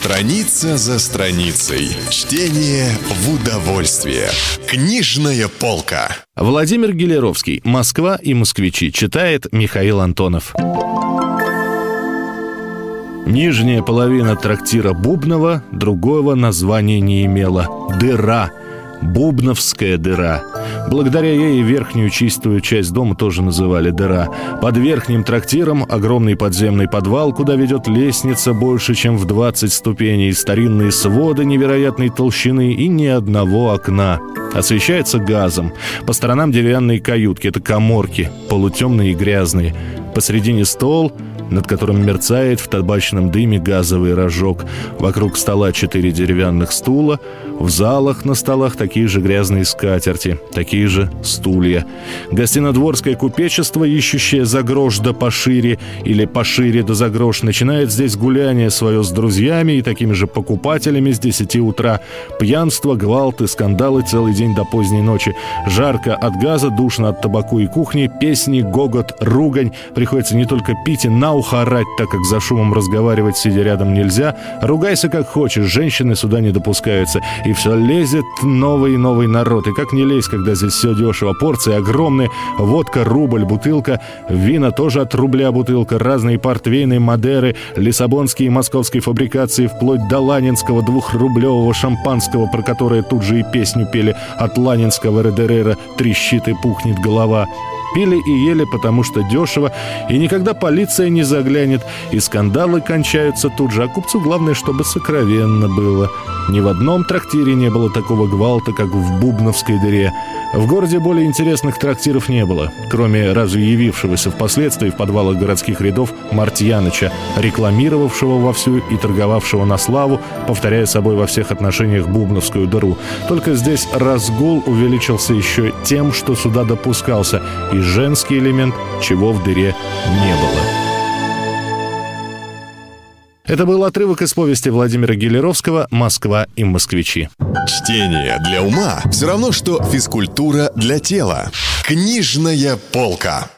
Страница за страницей. Чтение в удовольствие. Книжная полка. Владимир Гелеровский. Москва и москвичи. Читает Михаил Антонов. Нижняя половина трактира Бубнова другого названия не имела. Дыра. Бубновская дыра. Благодаря ей верхнюю чистую часть дома тоже называли дыра. Под верхним трактиром огромный подземный подвал, куда ведет лестница больше, чем в 20 ступеней, старинные своды невероятной толщины и ни одного окна. Освещается газом. По сторонам деревянные каютки, это коморки, полутемные и грязные. Посредине стол, над которым мерцает в табачном дыме газовый рожок. Вокруг стола четыре деревянных стула. В залах на столах такие же грязные скатерти, такие же стулья. Гостинодворское купечество, ищущее за грош да пошире или пошире да за грош, начинает здесь гуляние свое с друзьями и такими же покупателями с 10 утра. Пьянство, гвалты, скандалы целый день до поздней ночи. Жарко от газа, душно от табаку и кухни, песни, гогот, ругань. Приходится не только пить и на ухо орать, так как за шумом разговаривать, сидя рядом, нельзя. Ругайся как хочешь, женщины сюда не допускаются. И все лезет новый и новый народ. И как не лезть, когда здесь все дешево. Порции огромные, водка, рубль, бутылка, вина тоже от рубля бутылка, разные портвейны, мадеры, лиссабонские и московские фабрикации, вплоть до ланинского двухрублевого шампанского, про которое тут же и песню пели от ланинского редерера «Трещит и пухнет голова». Пили и ели, потому что дешево, и никогда полиция не заглянет, и скандалы кончаются тут же, а купцу главное, чтобы сокровенно было. Ни в одном трактире не было такого гвалта, как в Бубновской дыре. В городе более интересных трактиров не было, кроме разве явившегося впоследствии в подвалах городских рядов Мартьяныча, рекламировавшего вовсю и торговавшего на славу, повторяя собой во всех отношениях Бубновскую дыру. Только здесь разгул увеличился еще тем, что сюда допускался и женский элемент, чего в дыре не было. Это был отрывок из повести Владимира Гелеровского «Москва и москвичи». Чтение для ума все равно, что физкультура для тела. Книжная полка.